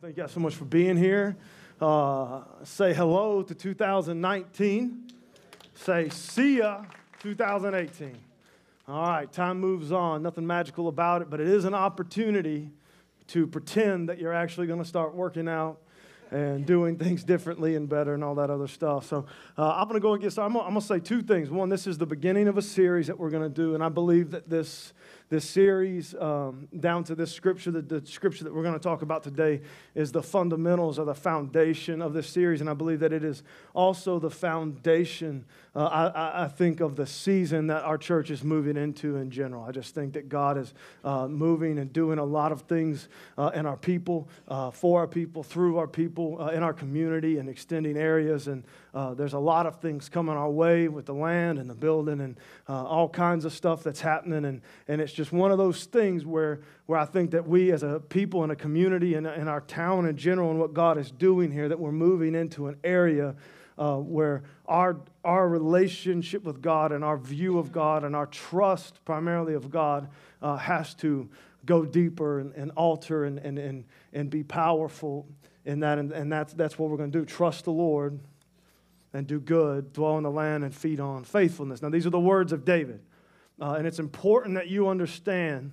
Thank you guys so much for being here. Uh, say hello to 2019. Say see ya 2018. All right, time moves on. Nothing magical about it, but it is an opportunity to pretend that you're actually going to start working out and doing things differently and better and all that other stuff. So uh, I'm going to go and get started. I'm going to say two things. One, this is the beginning of a series that we're going to do, and I believe that this this series um, down to this scripture, the, the scripture that we're going to talk about today is the fundamentals or the foundation of this series. And I believe that it is also the foundation, uh, I, I, think, of the season that our church is moving into in general. I just think that God is uh, moving and doing a lot of things uh, in our people, uh, for our people, through our people, uh, in our community, and extending areas. And uh, there's a lot of things coming our way with the land and the building and all kinds of stuff that's happening. And, and it's just one of those things where, where I think that we as a people and a community and in our town in general and what God is doing here, that we're moving into an area uh, where our, our relationship with God and our view of God and our trust primarily of God uh, has to go deeper and, and alter and, and, and, and be powerful in that. And, and that's, that's what we're going to do. Trust the Lord and do good, dwell in the land and feed on faithfulness. Now, these are the words of David. Uh, and it's important that you understand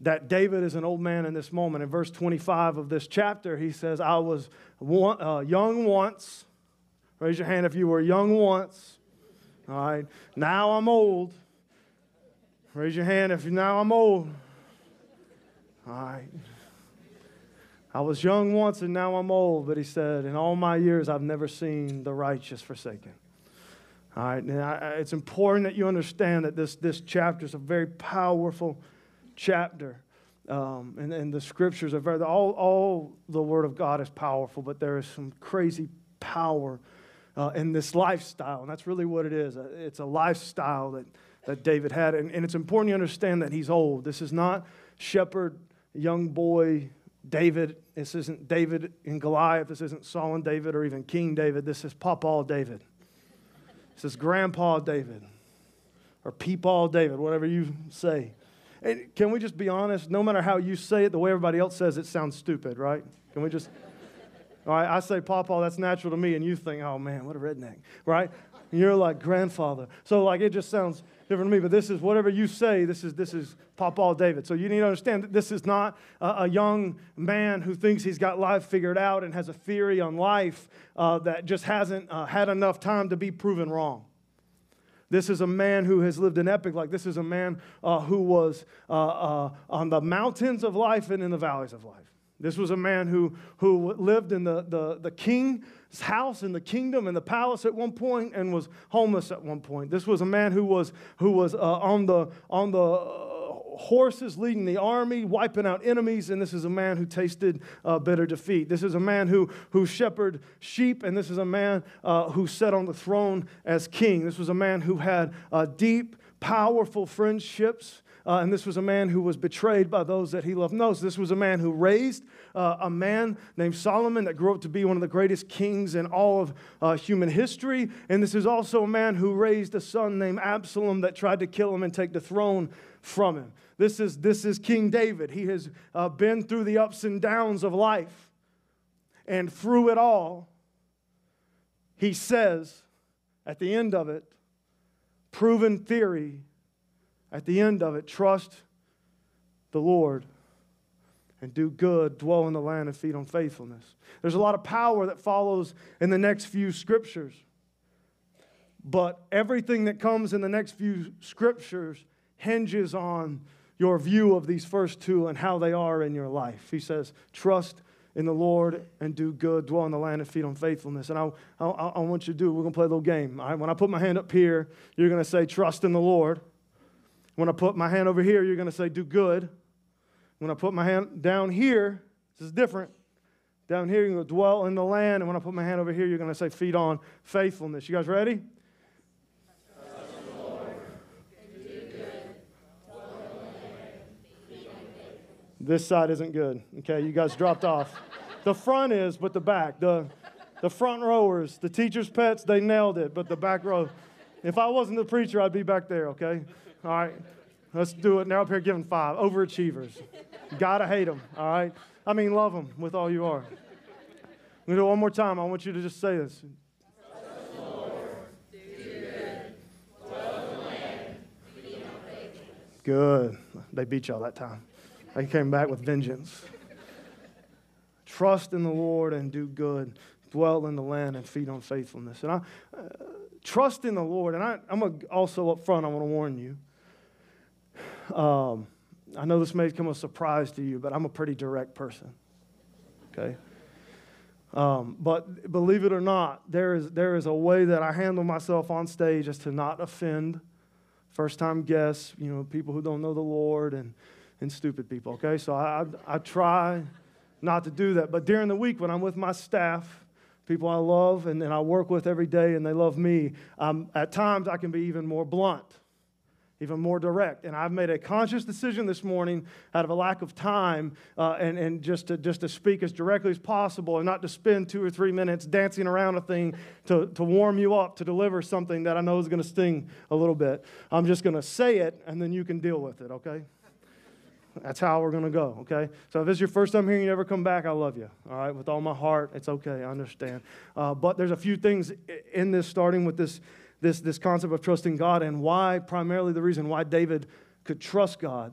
that David is an old man in this moment. In verse 25 of this chapter, he says, I was one, uh, young once. Raise your hand if you were young once. All right. Now I'm old. Raise your hand if now I'm old. All right. I was young once and now I'm old, but he said, In all my years, I've never seen the righteous forsaken. All right, now it's important that you understand that this, this chapter is a very powerful chapter. Um, and, and the scriptures are very, all, all the word of God is powerful, but there is some crazy power uh, in this lifestyle. And that's really what it is. Uh, it's a lifestyle that, that David had. And, and it's important you understand that he's old. This is not shepherd, young boy, David. This isn't David and Goliath. This isn't Saul and David or even King David. This is Papa David. This is Grandpa David or Peepaw David, whatever you say. And can we just be honest? No matter how you say it, the way everybody else says it sounds stupid, right? Can we just. All right, I say Papa, that's natural to me, and you think, oh man, what a redneck, right? And you're like grandfather. So, like, it just sounds different to me, but this is whatever you say, this is, this is Papa David. So you need to understand that this is not a, a young man who thinks he's got life figured out and has a theory on life uh, that just hasn't uh, had enough time to be proven wrong. This is a man who has lived an epic life. This is a man uh, who was uh, uh, on the mountains of life and in the valleys of life. This was a man who, who lived in the, the, the king's house in the kingdom in the palace at one point and was homeless at one point. This was a man who was, who was uh, on the, on the uh, horses leading the army, wiping out enemies, and this is a man who tasted uh, bitter defeat. This is a man who, who shepherded sheep, and this is a man uh, who sat on the throne as king. This was a man who had uh, deep, powerful friendships uh, and this was a man who was betrayed by those that he loved most. This was a man who raised uh, a man named Solomon that grew up to be one of the greatest kings in all of uh, human history. And this is also a man who raised a son named Absalom that tried to kill him and take the throne from him. This is, this is King David. He has uh, been through the ups and downs of life. And through it all, he says at the end of it, proven theory at the end of it, trust the Lord and do good, dwell in the land, and feed on faithfulness. There's a lot of power that follows in the next few scriptures. But everything that comes in the next few scriptures hinges on your view of these first two and how they are in your life. He says, Trust in the Lord and do good, dwell in the land and feed on faithfulness. And I, I, I want you to do, we're going to play a little game. All right? When I put my hand up here, you're going to say, Trust in the Lord. When I put my hand over here, you're going to say, do good. When I put my hand down here, this is different. Down here, you're going to dwell in the land. And when I put my hand over here, you're going to say, feed on faithfulness. You guys ready? This side isn't good. Okay, you guys dropped off. The front is, but the back. The, the front rowers, the teacher's pets, they nailed it, but the back row. If I wasn't the preacher, I'd be back there, okay? All right. Let's do it. Now up here giving five. Overachievers. Gotta hate them. All right. I mean, love them with all you are. I'm going to do it one more time. I want you to just say this. Good. They beat y'all that time. They came back with vengeance. Trust in the Lord and do good. Dwell in the land and feed on faithfulness. And I uh, trust in the Lord. And I, am also up front, I want to warn you. Um, I know this may come as a surprise to you, but I'm a pretty direct person. Okay? Um, but believe it or not, there is, there is a way that I handle myself on stage as to not offend first time guests, you know, people who don't know the Lord and, and stupid people, okay? So I, I, I try not to do that. But during the week when I'm with my staff, people I love and, and I work with every day and they love me, um, at times I can be even more blunt even more direct. And I've made a conscious decision this morning out of a lack of time uh, and, and just, to, just to speak as directly as possible and not to spend two or three minutes dancing around a thing to, to warm you up to deliver something that I know is going to sting a little bit. I'm just going to say it and then you can deal with it, okay? That's how we're going to go, okay? So if this is your first time here and you never come back, I love you, all right? With all my heart, it's okay, I understand. Uh, but there's a few things in this, starting with this this, this concept of trusting God and why, primarily the reason why David could trust God.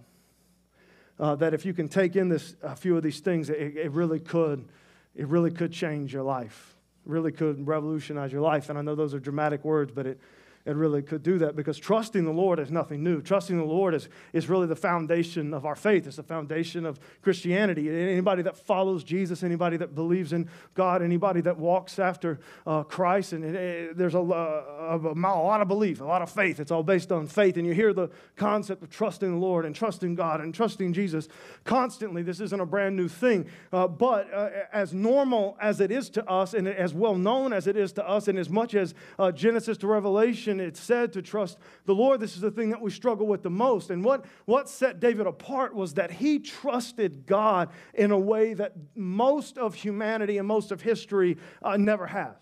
Uh, that if you can take in this, a few of these things, it, it really could, it really could change your life. Really could revolutionize your life. And I know those are dramatic words, but it, it really could do that because trusting the Lord is nothing new. Trusting the Lord is, is really the foundation of our faith, it's the foundation of Christianity. Anybody that follows Jesus, anybody that believes in God, anybody that walks after uh, Christ, and it, it, there's a, a, a, lot of belief, a lot of faith. It's all based on faith. And you hear the concept of trusting the Lord and trusting God and trusting Jesus constantly. This isn't a brand new thing. Uh, but uh, as normal as it is to us, and as well known as it is to us, and as much as uh, Genesis to Revelation, it's said to trust the Lord. This is the thing that we struggle with the most. And what, what set David apart was that he trusted God in a way that most of humanity and most of history uh, never has.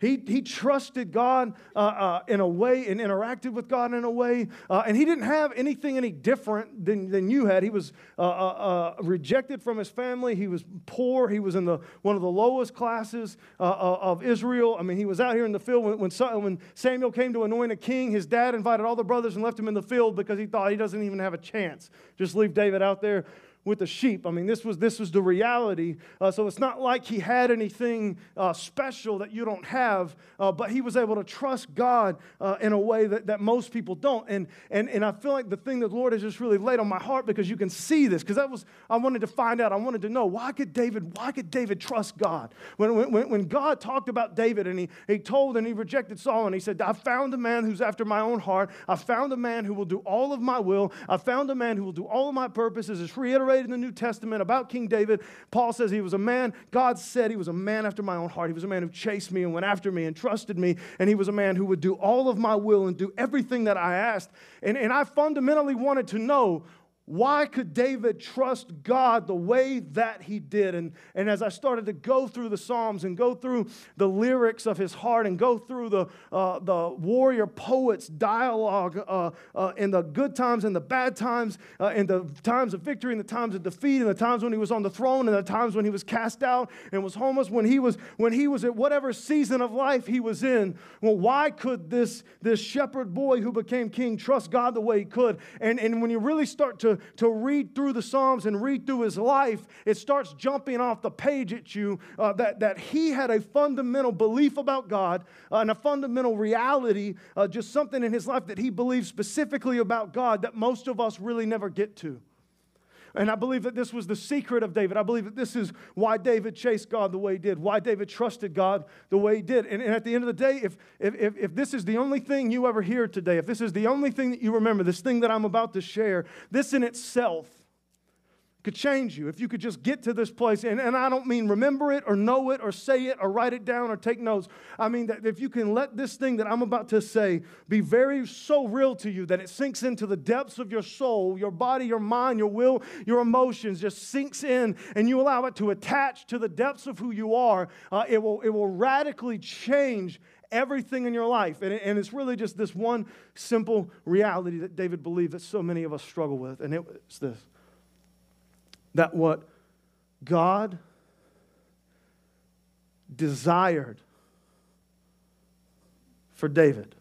He, he trusted God uh, uh, in a way and interacted with God in a way. Uh, and he didn't have anything any different than, than you had. He was uh, uh, uh, rejected from his family. He was poor. He was in the, one of the lowest classes of Israel. I mean, he was out here in the field when, when, when Samuel came to anoint a king. His dad invited all the brothers and left him in the field because he thought he doesn't even have a chance. Just leave David out there with the sheep. I mean, this was, this was the reality. Uh, so it's not like he had anything uh, special that you don't have, uh, but he was able to trust God uh, in a way that, that most people don't. And, and, and I feel like the thing that the Lord has just really laid on my heart because you can see this, because that was, I wanted to find out, I wanted to know why could David, why could David trust God? When, when, when God talked about David and he, he told and he rejected Saul and he said, I found a man who's after my own heart. I found a man who will do all of my will. I found a man who will do all of my purposes. It's reiterated in the New Testament about King David. Paul says he was a man, God said he was a man after my own heart. He was a man who chased me and went after me and trusted me. And he was a man who would do all of my will and do everything that I asked. And, and I fundamentally wanted to know why could David trust God the way that he did? And, and as I started to go through the Psalms and go through the lyrics of his heart and go through the, uh, the warrior poet's dialogue uh, uh, in the good times and the bad times, uh, in the times of victory and the times of defeat, and the times when he was on the throne and the times when he was cast out and was homeless, when he was, when he was at whatever season of life he was in, well, why could this, this shepherd boy who became king trust God the way he could? And, and when you really start to to, read through the Psalms and read through his life, it starts jumping off the page at you uh, that, that he had a fundamental belief about God uh, and a fundamental reality, uh, just something in his life that he believed specifically about God that most of us really never get to. And I believe that this was the secret of David. I believe that this is why David chased God the way he did, why David trusted God the way he did. And, and at the end of the day, if, if, if, if this is the only thing you ever hear today, if this is the only thing that you remember, this thing that I'm about to share, this in itself could change you if you could just get to this place. And, and I don't mean remember it or know it or say it or write it down or take notes. I mean that if you can let this thing that I'm about to say be very so real to you that it sinks into the depths of your soul, your body, your mind, your will, your emotions, just sinks in and you allow it to attach to the depths of who you are, uh, it, will, it will radically change everything in your life. And, and it's really just this one simple reality that David believed that so many of us struggle with. And it's this that what God desired for David.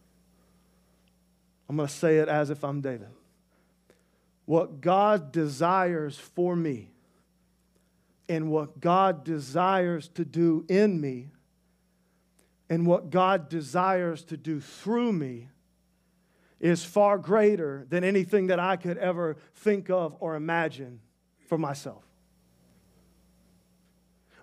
I'm going to say it as if I'm David. What God desires for me and what God desires to do in me and what God desires to do through me is far greater than anything that I could ever think of or imagine for myself.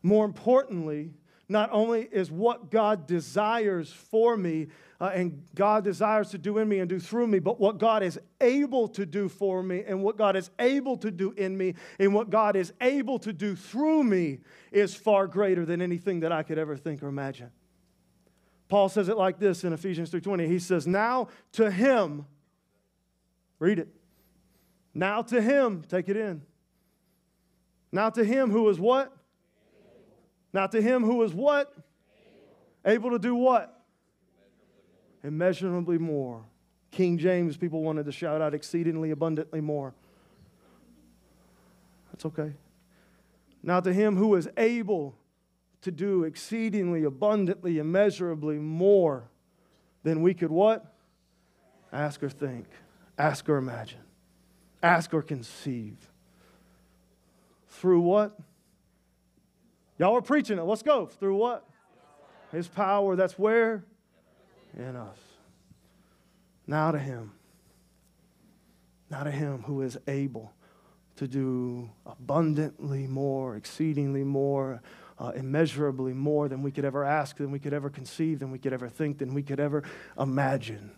More importantly, not only is what God desires for me uh, and God desires to do in me and do through me, but what God is able to do for me and what God is able to do in me and what God is able to do through me is far greater than anything that I could ever think or imagine. Paul says it like this in Ephesians 3:20. He says, "Now to him read it. Now to him, take it in. Now to him who is what? Now to him who is what? Able to do what? Immeasurably more. King James, people wanted to shout out exceedingly abundantly more. That's okay. Now to him who is able to do exceedingly abundantly, immeasurably more than we could what? Ask or think, ask or imagine, ask or conceive. Through what? Y'all are preaching it. Let's go. Through what? His power. That's where? In us. Now to Him. Now to Him who is able to do abundantly more, exceedingly more, uh, immeasurably more than we could ever ask, than we could ever conceive, than we could ever think, than we could ever imagine.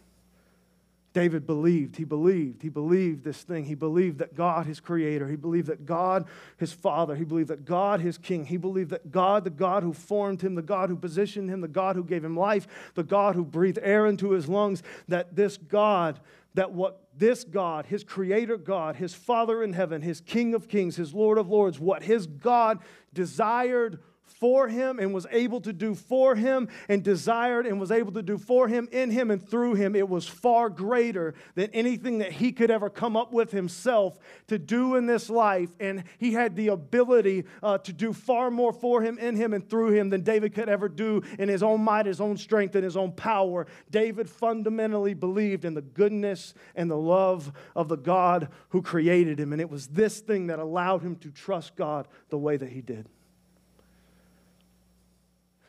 David believed. He believed. He believed this thing. He believed that God, his creator, he believed that God, his father, he believed that God, his king, he believed that God, the God who formed him, the God who positioned him, the God who gave him life, the God who breathed air into his lungs, that this God, that what this God, his creator God, his father in heaven, his king of kings, his lord of lords, what his God desired for him and was able to do for him and desired and was able to do for him in him and through him, it was far greater than anything that he could ever come up with himself to do in this life. And he had the ability uh, to do far more for him, in him, and through him than David could ever do in his own might, his own strength, and his own power. David fundamentally believed in the goodness and the love of the God who created him. And it was this thing that allowed him to trust God the way that he did.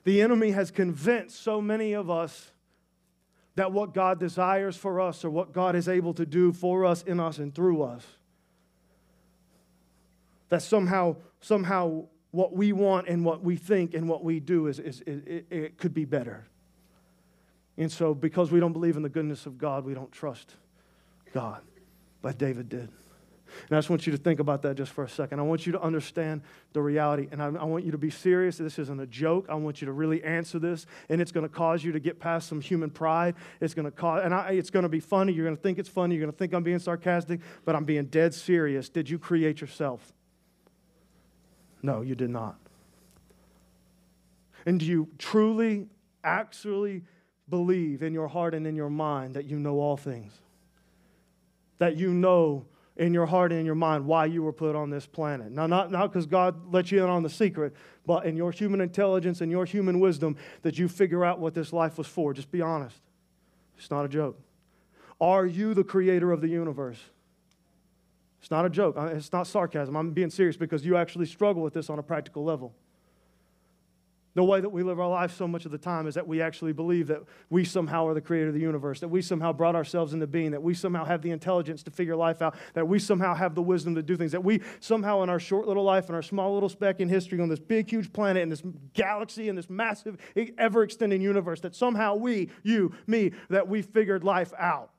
The enemy has convinced so many of us that what God desires for us or what God is able to do for us, in us, and through us, that somehow, somehow what we want and what we think and what we do is, is, is it, it could be better. And so, because we don't believe in the goodness of God, we don't trust God. But David did. And I just want you to think about that just for a second. I want you to understand the reality, and I, I, want you to be serious. This isn't a joke. I want you to really answer this, and it's going to cause you to get past some human pride. It's going to cause, and I, it's going to be funny. You're going to think it's funny. You're going to think I'm being sarcastic, but I'm being dead serious. Did you create yourself? No, you did not. And do you truly, actually believe in your heart and in your mind that you know all things? That you know in your heart and in your mind why you were put on this planet. Now, not because God let you in on the secret, but in your human intelligence and your human wisdom that you figure out what this life was for. Just be honest. It's not a joke. Are you the creator of the universe? It's not a joke. It's not sarcasm. I'm being serious because you actually struggle with this on a practical level. The way that we live our life so much of the time is that we actually believe that we somehow are the creator of the universe, that we somehow brought ourselves into being, that we somehow have the intelligence to figure life out, that we somehow have the wisdom to do things, that we somehow in our short little life and our small little speck in history on this big, huge planet, in this galaxy, in this massive, ever extending universe, that somehow we, you, me, that we figured life out.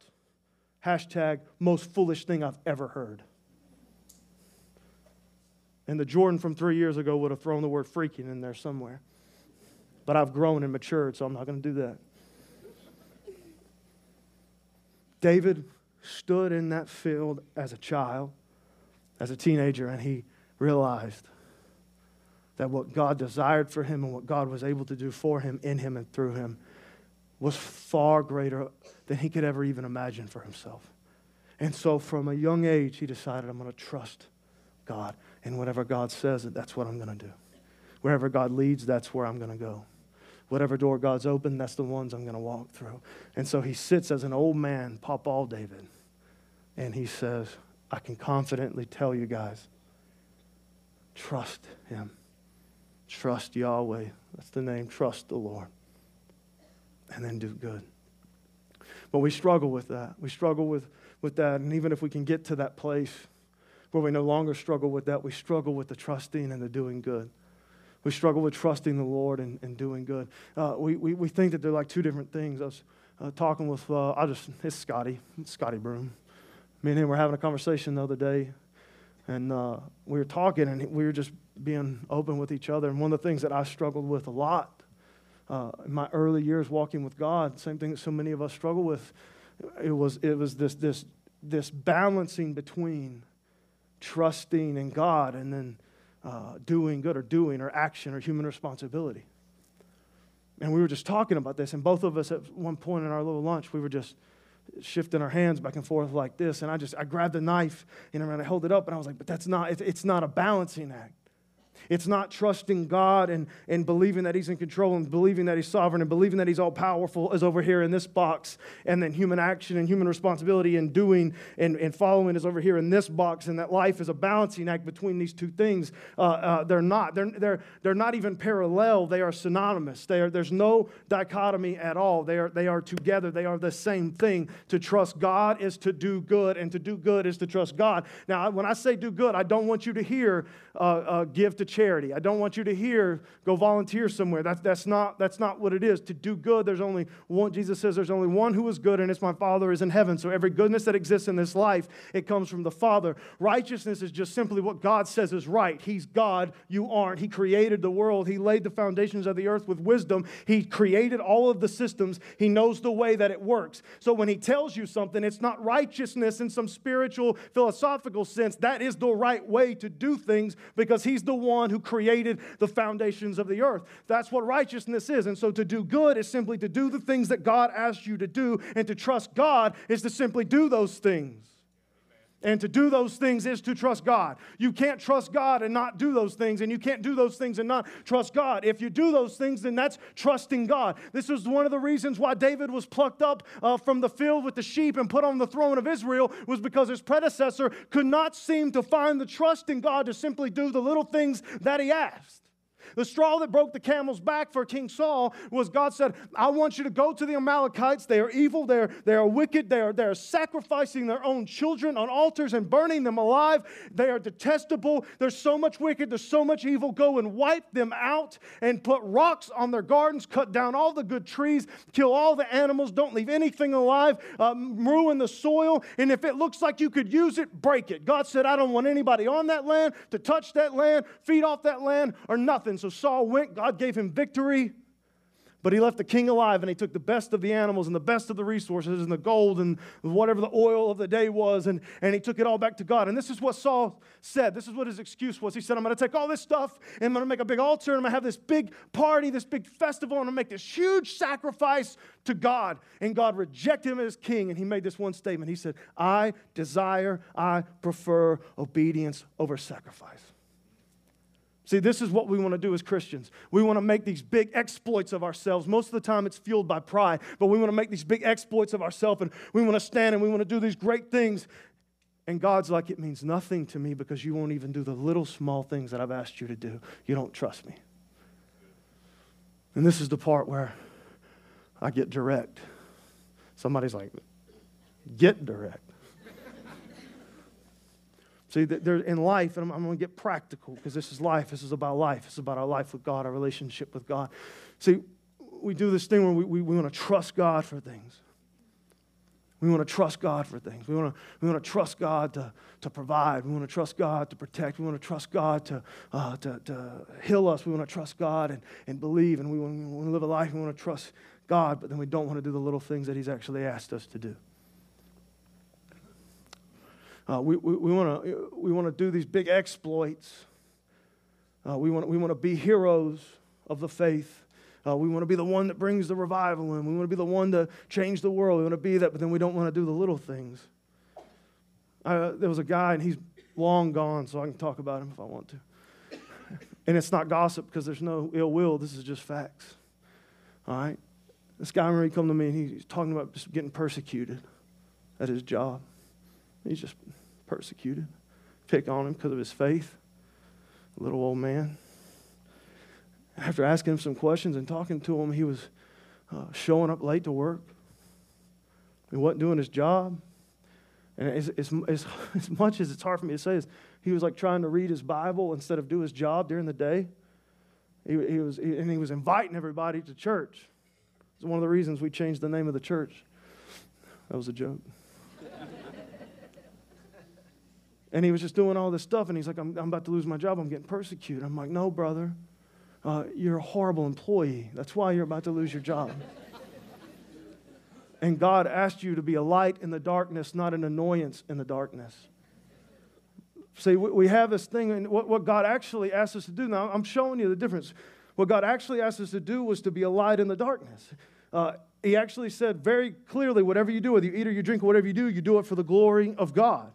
Hashtag most foolish thing I've ever heard. And the Jordan from three years ago would have thrown the word freaking in there somewhere. But I've grown and matured, so I'm not going to do that. David stood in that field as a child, as a teenager, and he realized that what God desired for him and what God was able to do for him, in him, and through him was far greater than he could ever even imagine for himself. And so, from a young age, he decided, I'm going to trust God And whatever God says, that's what I'm going to do. Wherever God leads, that's where I'm going to go. Whatever door God's opened, that's the ones I'm going to walk through. And so he sits as an old man, Papa David, and he says, I can confidently tell you guys, trust him. Trust Yahweh. That's the name. Trust the Lord. And then do good. But we struggle with that. We struggle with, with that. And even if we can get to that place where we no longer struggle with that, we struggle with the trusting and the doing good. We struggle with trusting the Lord and, and doing good. Uh, we, we, we think that they're like two different things. I was uh, talking with, uh, I just, it's Scotty, it's Scotty Broom. Me and him were having a conversation the other day, and uh, we were talking, and we were just being open with each other. And one of the things that I struggled with a lot uh, in my early years walking with God, same thing that so many of us struggle with, it was, it was this, this, this balancing between trusting in God and then uh, doing good or doing or action or human responsibility. And we were just talking about this, and both of us at one point in our little lunch, we were just shifting our hands back and forth like this. And I just, I grabbed the knife and I held it up, and I was like, but that's not, it's not a balancing act. It's not trusting God and, and believing that He's in control and believing that He's sovereign and believing that He's all powerful is over here in this box. And then human action and human responsibility and doing and, and following is over here in this box. And that life is a balancing act between these two things. Uh, uh, they're not. They're, they're, they're not even parallel. They are synonymous. They are, there's no dichotomy at all. They are, they are together. They are the same thing. To trust God is to do good, and to do good is to trust God. Now, when I say do good, I don't want you to hear uh, give to charity. I don't want you to hear, go volunteer somewhere. That's, that's, not, that's not what it is. To do good, there's only one, Jesus says there's only one who is good, and it's my Father is in heaven. So every goodness that exists in this life, it comes from the Father. Righteousness is just simply what God says is right. He's God, you aren't. He created the world, He laid the foundations of the earth with wisdom. He created all of the systems, He knows the way that it works. So when He tells you something, it's not righteousness in some spiritual, philosophical sense. That is the right way to do things because He's the one one who created the foundations of the earth. That's what righteousness is. And so to do good is simply to do the things that God asked you to do, and to trust God is to simply do those things. And to do those things is to trust God. You can't trust God and not do those things, and you can't do those things and not trust God. If you do those things, then that's trusting God. This is one of the reasons why David was plucked up uh, from the field with the sheep and put on the throne of Israel, was because his predecessor could not seem to find the trust in God to simply do the little things that he asked. The straw that broke the camel's back for King Saul was God said, I want you to go to the Amalekites. They are evil, they're, they are wicked, they are, they are sacrificing their own children on altars and burning them alive. They are detestable. There's so much wicked, there's so much evil. Go and wipe them out and put rocks on their gardens, cut down all the good trees, kill all the animals, don't leave anything alive, um, ruin the soil. And if it looks like you could use it, break it. God said, I don't want anybody on that land to touch that land, feed off that land, or nothing. So so Saul went, God gave him victory, but he left the king alive and he took the best of the animals and the best of the resources and the gold and whatever the oil of the day was and, and he took it all back to God. And this is what Saul said. This is what his excuse was. He said, I'm going to take all this stuff and I'm going to make a big altar and I'm going to have this big party, this big festival, and I'm going to make this huge sacrifice to God. And God rejected him as king and he made this one statement. He said, I desire, I prefer obedience over sacrifice. See, this is what we want to do as Christians. We want to make these big exploits of ourselves. Most of the time, it's fueled by pride, but we want to make these big exploits of ourselves and we want to stand and we want to do these great things. And God's like, it means nothing to me because you won't even do the little small things that I've asked you to do. You don't trust me. And this is the part where I get direct. Somebody's like, get direct. See, there, in life, and I'm, I'm going to get practical because this is life. This is about life. This is about our life with God, our relationship with God. See, we do this thing where we, we, we want to trust God for things. We want to trust God for things. We want to, we want to trust God to, to provide. We want to trust God to protect. We want to trust God to, uh, to, to heal us. We want to trust God and, and believe. And we want, we want to live a life. We want to trust God, but then we don't want to do the little things that He's actually asked us to do. Uh, we we, want to we wanna do these big exploits. Uh, we want we to be heroes of the faith. Uh, we want to be the one that brings the revival in. We want to be the one to change the world. We want to be that, but then we don't want to do the little things. There was a guy, and he's long gone, so I can talk about him if I want to. And it's not gossip because there's no ill will. This is just facts. All right? This guy, when he come to me, and he's talking about just getting persecuted at his job. He's just persecuted. Pick on him because of his faith. A little old man. After asking him some questions and talking to him, he was uh, showing up late to work. He wasn't doing his job. And as, as, as, as much as it's hard for me to say this, he was like trying to read his Bible instead of do his job during the day. He, he was, he, and he was inviting everybody to church. It's one of the reasons we changed the name of the church. That was a joke. And he was just doing all this stuff, and he's like, I'm, I'm about to lose my job. I'm getting persecuted. I'm like, no, brother. Uh, you're a horrible employee. That's why you're about to lose your job. and God asked you to be a light in the darkness, not an annoyance in the darkness. See, we have this thing, and what God actually asked us to do, now I'm showing you the difference. What God actually asked us to do was to be a light in the darkness. Uh, he actually said very clearly whatever you do, whether you eat or you drink whatever you do, you do it for the glory of God.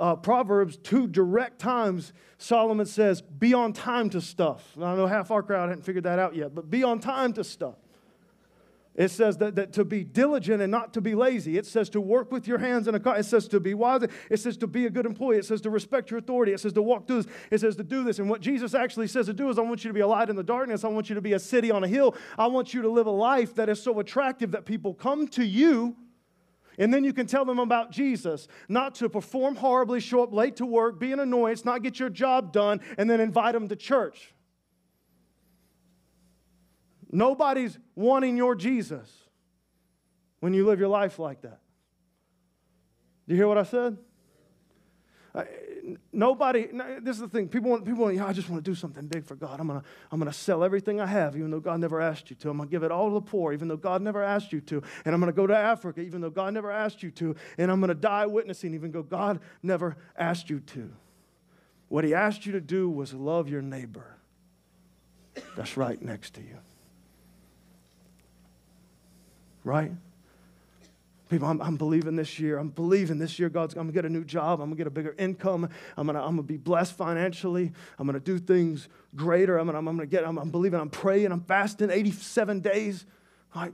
Uh, Proverbs, two direct times, Solomon says, be on time to stuff. I know half our crowd hadn't figured that out yet, but be on time to stuff. It says that, that to be diligent and not to be lazy. It says to work with your hands in a car. It says to be wise. It says to be a good employee. It says to respect your authority. It says to walk through this. It says to do this. And what Jesus actually says to do is I want you to be a light in the darkness. I want you to be a city on a hill. I want you to live a life that is so attractive that people come to you and then you can tell them about Jesus, not to perform horribly, show up late to work, be an annoyance, not get your job done, and then invite them to church. Nobody's wanting your Jesus when you live your life like that. Do you hear what I said? Nobody, this is the thing. People want, people want, yeah, I just want to do something big for God. I'm going to I'm gonna sell everything I have, even though God never asked you to. I'm going to give it all to the poor, even though God never asked you to. And I'm going to go to Africa, even though God never asked you to. And I'm going to die witnessing, even though God never asked you to. What He asked you to do was love your neighbor that's right next to you. right? People, I'm, I'm, believing this year. I'm believing this year God's, I'm to get a new job. I'm to get a bigger income. I'm to, I'm to be blessed financially. I'm to do things greater. I'm to, I'm to get, I'm, I'm believing, I'm praying, I'm fasting 87 days. Right?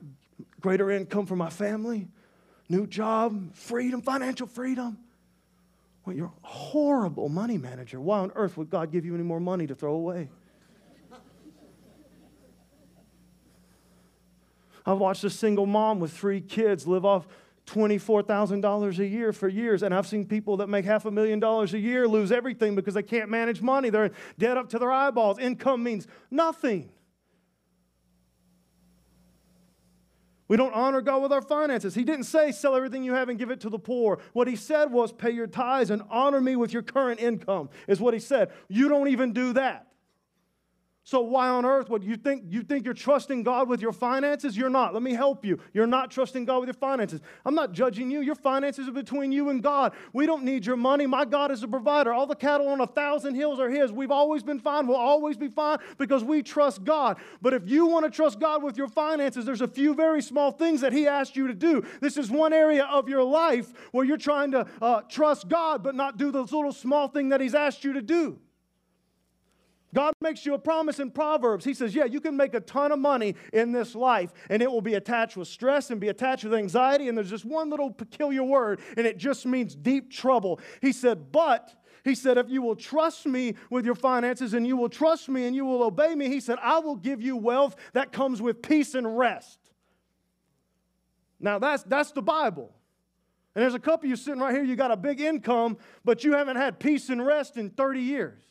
Greater income for my family, new job, freedom, financial freedom. Well, you're a horrible money manager. Why on earth would God give you any more money to throw away? I've watched a single mom with three kids live off $24,000 a year for years. And I've seen people that make half a million dollars a year lose everything because they can't manage money. They're dead up to their eyeballs. Income means nothing. We don't honor God with our finances. He didn't say, sell everything you have and give it to the poor. What he said was, pay your tithes and honor me with your current income, is what he said. You don't even do that. So why on earth would you think you think you're trusting God with your finances? You're not. Let me help you. You're not trusting God with your finances. I'm not judging you. Your finances are between you and God. We don't need your money. My God is a provider. All the cattle on a thousand hills are his. We've always been fine. We'll always be fine because we trust God. But if you want to trust God with your finances, there's a few very small things that he asked you to do. This is one area of your life where you're trying to uh, trust God but not do the little small thing that he's asked you to do. God makes you a promise in Proverbs. He says, Yeah, you can make a ton of money in this life, and it will be attached with stress and be attached with anxiety. And there's just one little peculiar word, and it just means deep trouble. He said, But he said, If you will trust me with your finances and you will trust me and you will obey me, he said, I will give you wealth that comes with peace and rest. Now, that's, that's the Bible. And there's a couple of you sitting right here, you got a big income, but you haven't had peace and rest in 30 years.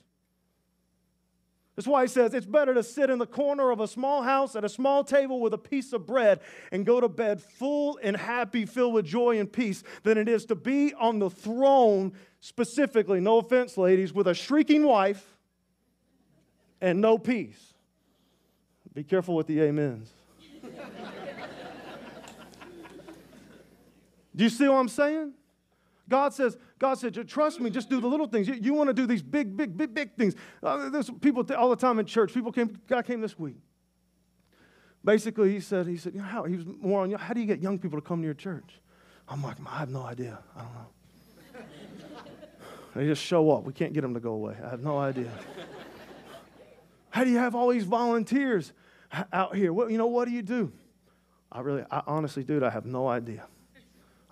That's why he says it's better to sit in the corner of a small house at a small table with a piece of bread and go to bed full and happy, filled with joy and peace, than it is to be on the throne, specifically, no offense, ladies, with a shrieking wife and no peace. Be careful with the amens. Do you see what I'm saying? God says, God said, trust me, just do the little things. You, you want to do these big, big, big, big things. Uh, there's people all the time in church. People came, God came this week. Basically, he said, he said, you know, how, he was more on, how do you get young people to come to your church? I'm like, I have no idea. I don't know. They just show up. We can't get them to go away. I have no idea. How do you have all these volunteers out here? What, you know, what do you do? I really, I honestly, dude, I have no idea.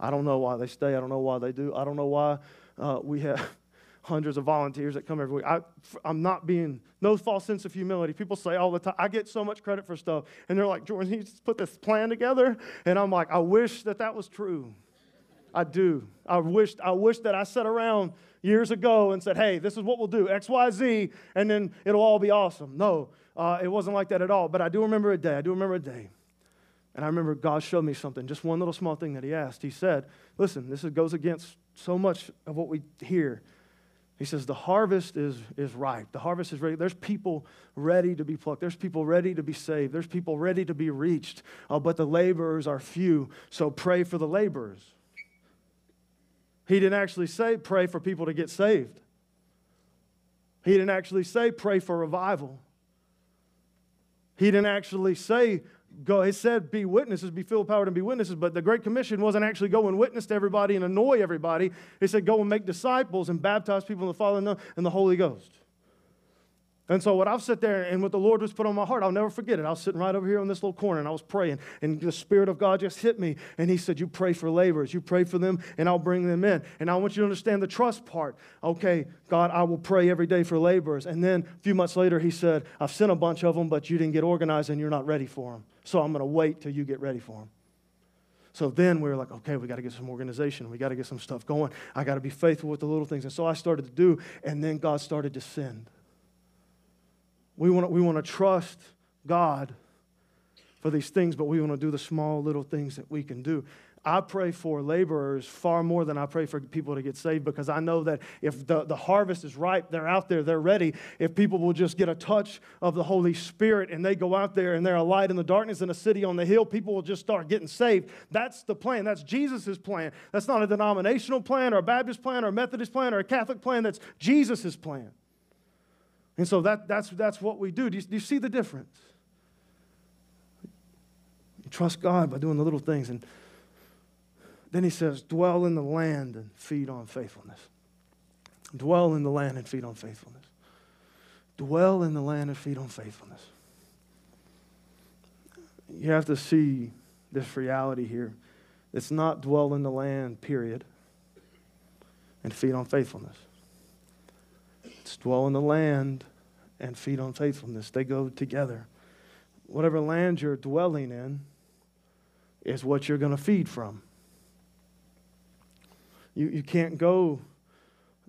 I don't know why they stay. I don't know why they do. I don't know why uh, we have hundreds of volunteers that come every week. I, I'm not being, no false sense of humility. People say all the time, I get so much credit for stuff. And they're like, Jordan, you just put this plan together. And I'm like, I wish that that was true. I do. I wish, I wish that I sat around years ago and said, hey, this is what we'll do, X, Y, Z, and then it'll all be awesome. No, uh, it wasn't like that at all. But I do remember a day. I do remember a day. And I remember God showed me something, just one little small thing that He asked. He said, listen, this goes against so much of what we hear. He says, The harvest is, is ripe. The harvest is ready. There's people ready to be plucked. There's people ready to be saved. There's people ready to be reached. Uh, but the laborers are few. So pray for the laborers. He didn't actually say pray for people to get saved. He didn't actually say pray for revival. He didn't actually say go, said be witnesses, be filled with power and be witnesses, but the Great Commission wasn't actually go and witness to everybody and annoy everybody. It said go and make disciples and baptize people in the Father and the Holy Ghost. And so, what I've sit there and what the Lord was put on my heart, I'll never forget it. I was sitting right over here on this little corner and I was praying, and the Spirit of God just hit me. And He said, You pray for laborers, you pray for them, and I'll bring them in. And I want you to understand the trust part. Okay, God, I will pray every day for laborers. And then a few months later, He said, I've sent a bunch of them, but you didn't get organized and you're not ready for them. So I'm going to wait till you get ready for them. So then we were like, okay, we got to get some organization. We got to get some stuff going. I got to be faithful with the little things. And so I started to do, and then God started to send. We want to, we want to trust God for these things, but we want to do the small little things that we can do. I pray for laborers far more than I pray for people to get saved because I know that if the, the harvest is ripe, they're out there, they're ready. If people will just get a touch of the Holy Spirit and they go out there and they're a light in the darkness in a city on the hill, people will just start getting saved. That's the plan. That's Jesus' plan. That's not a denominational plan or a Baptist plan or a Methodist plan or a Catholic plan. That's Jesus' plan. And so that, that's, that's what we do. Do you, do you see the difference? You trust God by doing the little things. And then he says, dwell in the land and feed on faithfulness. Dwell in the land and feed on faithfulness. Dwell in the land and feed on faithfulness. You have to see this reality here. It's not dwell in the land, period, and feed on faithfulness. Dwell in the land and feed on faithfulness. They go together. Whatever land you're dwelling in is what you're going to feed from. You, you can't go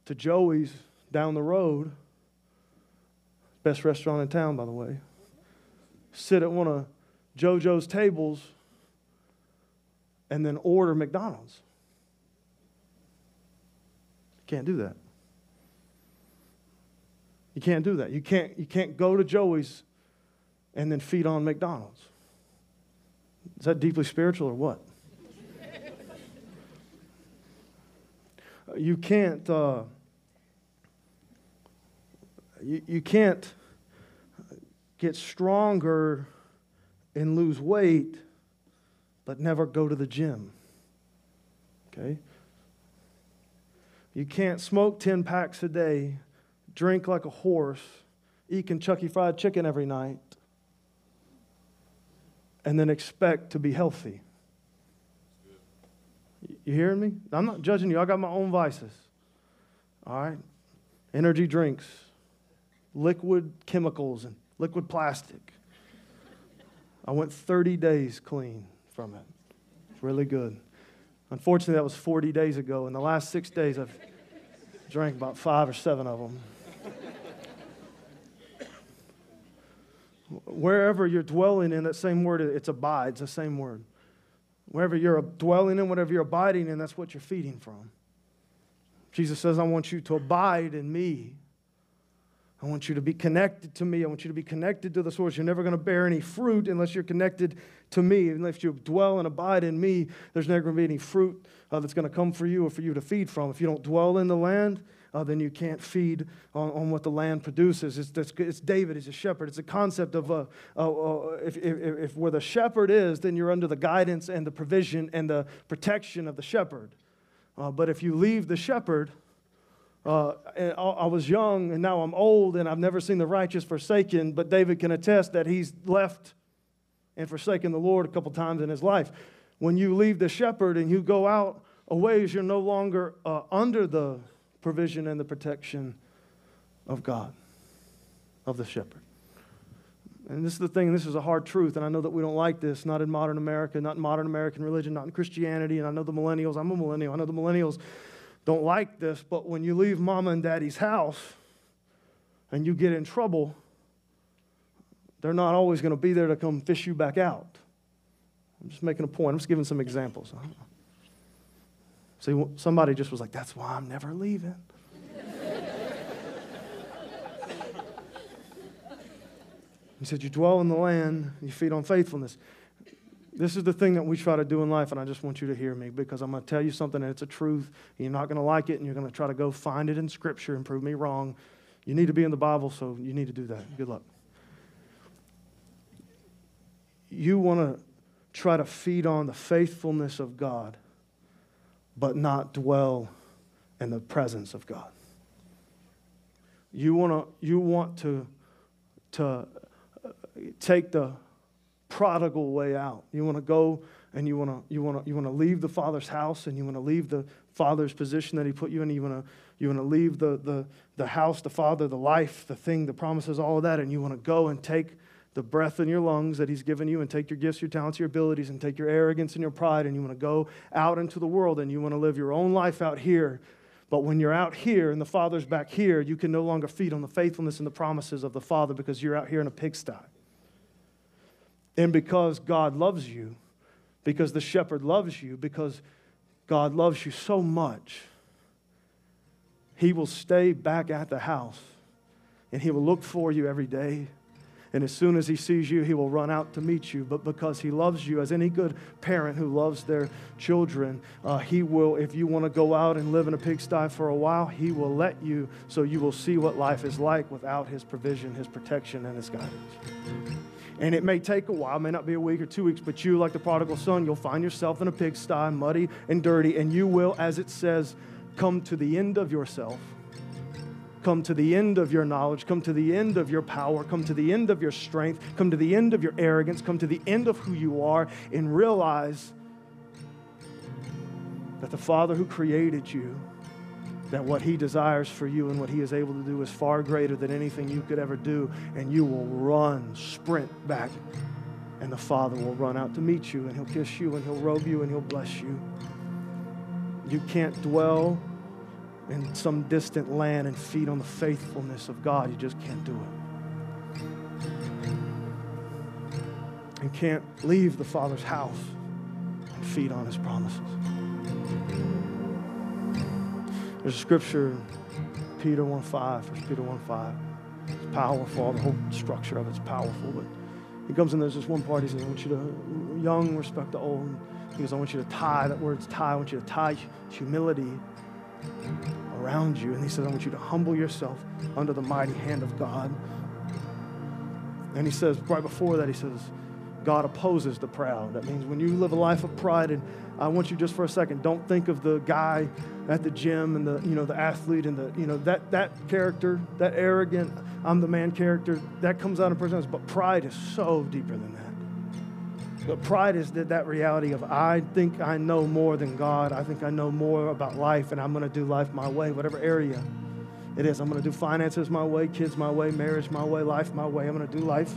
to Joey's down the road, best restaurant in town, by the way, sit at one of JoJo's tables and then order McDonald's. Can't do that. You can't do that. You can't, you can't go to Joey's and then feed on McDonald's. Is that deeply spiritual or what? you can't uh, you, you can't get stronger and lose weight but never go to the gym okay you can't smoke 10 packs a day drink like a horse eat kentucky fried chicken every night and then expect to be healthy you hearing me? I'm not judging you. I got my own vices. All right? Energy drinks, liquid chemicals, and liquid plastic. I went 30 days clean from it. It's really good. Unfortunately, that was 40 days ago. In the last six days, I've drank about five or seven of them. Wherever you're dwelling in, that same word, it's abides, the same word. Wherever you're dwelling in, whatever you're abiding in, that's what you're feeding from. Jesus says, I want you to abide in me. I want you to be connected to me. I want you to be connected to the source. You're never going to bear any fruit unless you're connected to me. Unless you dwell and abide in me, there's never going to be any fruit uh, that's going to come for you or for you to feed from. If you don't dwell in the land, uh, then you can't feed on, on what the land produces. It's, it's, it's David, he's a shepherd. It's a concept of uh, uh, uh, if, if, if where the shepherd is, then you're under the guidance and the provision and the protection of the shepherd. But if you leave the shepherd, uh, I was young and now I'm old and I've never seen the righteous forsaken, but David can attest that he's left and forsaken the Lord a couple times in his life. When you leave the shepherd and you go out a ways, you're no longer uh, under the provision and the protection of God, of the shepherd. And this is the thing, this is a hard truth, and I know that we don't like this, not in modern America, not in modern American religion, not in Christianity, and I know the millennials, I'm a millennial, I know the millennials don't like this, but when you leave mama and daddy's house and you get in trouble, they're not always going to be there to come fish you back out. I'm just making a point. I'm just giving some examples. See, somebody just was like, that's why I'm never leaving. he said, You dwell in the land, you feed on faithfulness. This is the thing that we try to do in life, and I just want you to hear me because I'm going to tell you something and it's a truth. You're not going to like it, and you're going to try to go find it in Scripture and prove me wrong. You need to be in the Bible, so you need to do that. Good luck. You want to try to feed on the faithfulness of God, but not dwell in the presence of God. You, wanna, you want to, to uh, take the prodigal way out. You want to go and you want to you want to you want to leave the father's house and you want to leave the father's position that he put you in. You want to you want to leave the, the the house, the father, the life, the thing, the promises, all of that, and you want to go and take the breath in your lungs that he's given you and take your gifts, your talents, your abilities, and take your arrogance and your pride, and you want to go out into the world and you want to live your own life out here. But when you're out here and the Father's back here, you can no longer feed on the faithfulness and the promises of the Father because you're out here in a pigsty. And because God loves you, because the shepherd loves you, because God loves you so much, he will stay back at the house and he will look for you every day. And as soon as he sees you, he will run out to meet you. But because he loves you, as any good parent who loves their children, uh, he will, if you want to go out and live in a pigsty for a while, he will let you so you will see what life is like without his provision, his protection, and his guidance. And it may take a while, may not be a week or two weeks, but you, like the prodigal son, you'll find yourself in a pigsty, muddy and dirty, and you will, as it says, come to the end of yourself. Come to the end of your knowledge, come to the end of your power, come to the end of your strength, come to the end of your arrogance, come to the end of who you are, and realize that the Father who created you that what He desires for you and what He is able to do is far greater than anything you could ever do, and you will run, sprint back, and the Father will run out to meet you, and He'll kiss you, and He'll robe you, and He'll bless you. You can't dwell in some distant land and feed on the faithfulness of God. You just can't do it. You can't leave the Father's house and feed on His promises. There's a scripture, Peter 1.5, 1 Peter 1.5. It's powerful. The whole structure of it's powerful. But he comes in, there's this one part, he says, I want you to, young, respect the old. He goes, I want you to tie, that word's tie, I want you to tie humility around you. And he says, I want you to humble yourself under the mighty hand of God. And he says, right before that, he says, God opposes the proud. That means when you live a life of pride, and I want you just for a second, don't think of the guy at the gym and the you know the athlete and the you know that that character, that arrogant, I'm the man character, that comes out in person. But pride is so deeper than that. But pride is that, that reality of I think I know more than God. I think I know more about life, and I'm going to do life my way, whatever area it is. I'm going to do finances my way, kids my way, marriage my way, life my way. I'm going to do life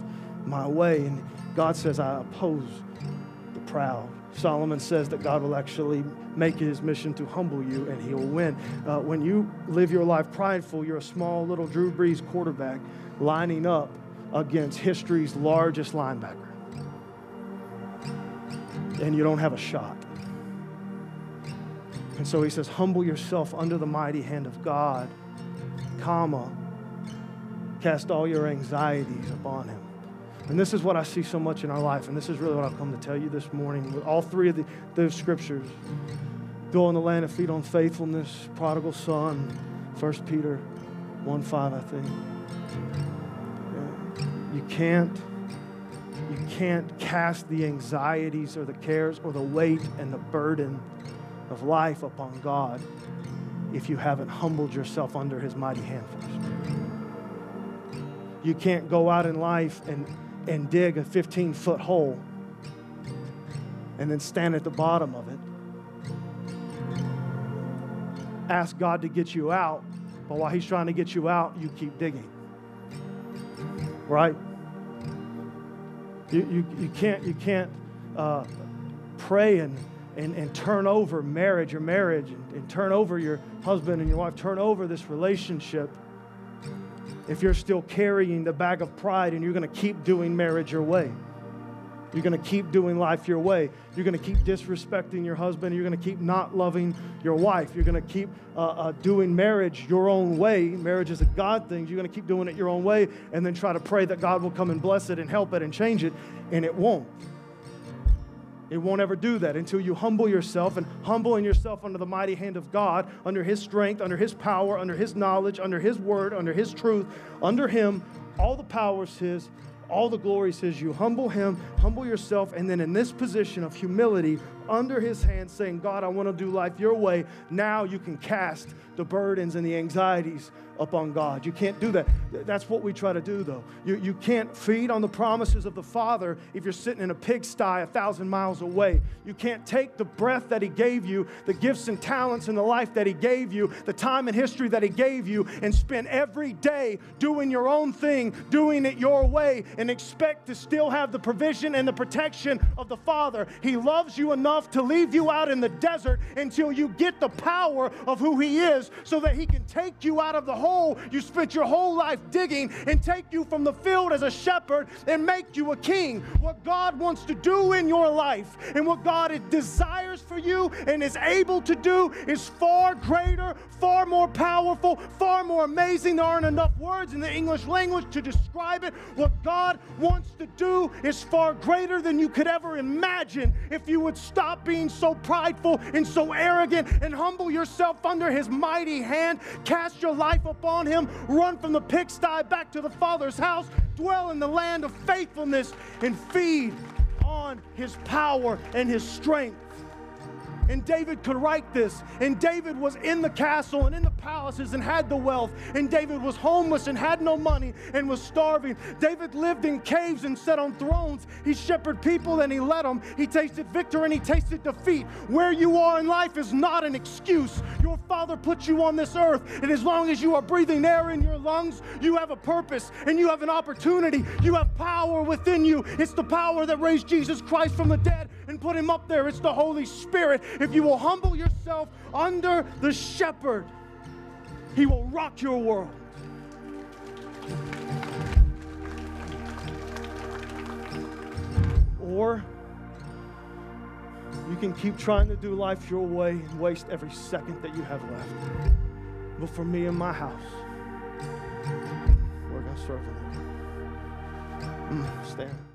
my way. And God says, I oppose the proud. Solomon says that God will actually make his mission to humble you and he'll win. Uh, when you live your life prideful, you're a small little Drew Brees quarterback lining up against history's largest linebacker. And you don't have a shot. And so he says, humble yourself under the mighty hand of God, comma, cast all your anxieties upon him. And this is what I see so much in our life, and this is really what I've come to tell you this morning with all three of the, those scriptures. Go in the land of feed on faithfulness, prodigal son, 1 Peter 1 5, I think. You can't, you can't cast the anxieties or the cares or the weight and the burden of life upon God if you haven't humbled yourself under his mighty hand first. You can't go out in life and, and dig a 15 foot hole and then stand at the bottom of it. Ask God to get you out, but while He's trying to get you out, you keep digging. Right? You, you, you can't, you can't uh, pray and, and, and turn over marriage or marriage and, and turn over your husband and your wife, turn over this relationship if you're still carrying the bag of pride and you're going to keep doing marriage your way. You're going to keep doing life your way. You're going to keep disrespecting your husband. You're going to keep not loving your wife. You're going to keep uh, uh, doing marriage your own way. Marriage is a God thing. You're going to keep doing it your own way and then try to pray that God will come and bless it and help it and change it, and it won't. It won't ever do that until you humble yourself and humbling yourself under the mighty hand of God, under His strength, under His power, under His knowledge, under His word, under His truth, under Him. All the power is His, all the glory His. You humble Him, humble yourself, and then in this position of humility, under His hand, saying, God, I want to do life your way, now you can cast the burdens and the anxieties upon God. You can't do that. That's what we try to do, though. You, you can't feed on the promises of the Father if you're sitting in a pigsty a thousand miles away. You can't take the breath that He gave you, the gifts and talents and the life that He gave you, the time and history that He gave you, and spend every day doing your own thing, doing it your way, and expect to still have the provision and the protection of the Father. He loves you enough to leave you out in the desert until you get the power of who He is so that He can take you out of the hole you spent your whole life digging and take you from the field as a shepherd and make you a king. What God wants to do in your life and what God desires for you and is able to do is far greater, far more powerful, far more amazing. There aren't enough words in the English language to describe it. What God wants to do is far greater than you could ever imagine if you would stop being so prideful and so arrogant and humble yourself under His mighty hand. Cast your life upon Him, run from the pigsty back to the Father's house, dwell in the land of faithfulness, and feed on His power and His strength. And David could write this. And David was in the castle and in the palaces and had the wealth. And David was homeless and had no money and was starving. David lived in caves and sat on thrones. He shepherded people and he led them. He tasted victory and he tasted defeat. Where you are in life is not an excuse. Your Father put you on this earth. And as long as you are breathing air in your lungs, you have a purpose and you have an opportunity. You have power within you. It's the power that raised Jesus Christ from the dead and put him up there. It's the Holy Spirit. If you will humble yourself under the shepherd, he will rock your world. Or you can keep trying to do life your way and waste every second that you have left. But for me and my house, we're going to serve the Lord. Mm, stand.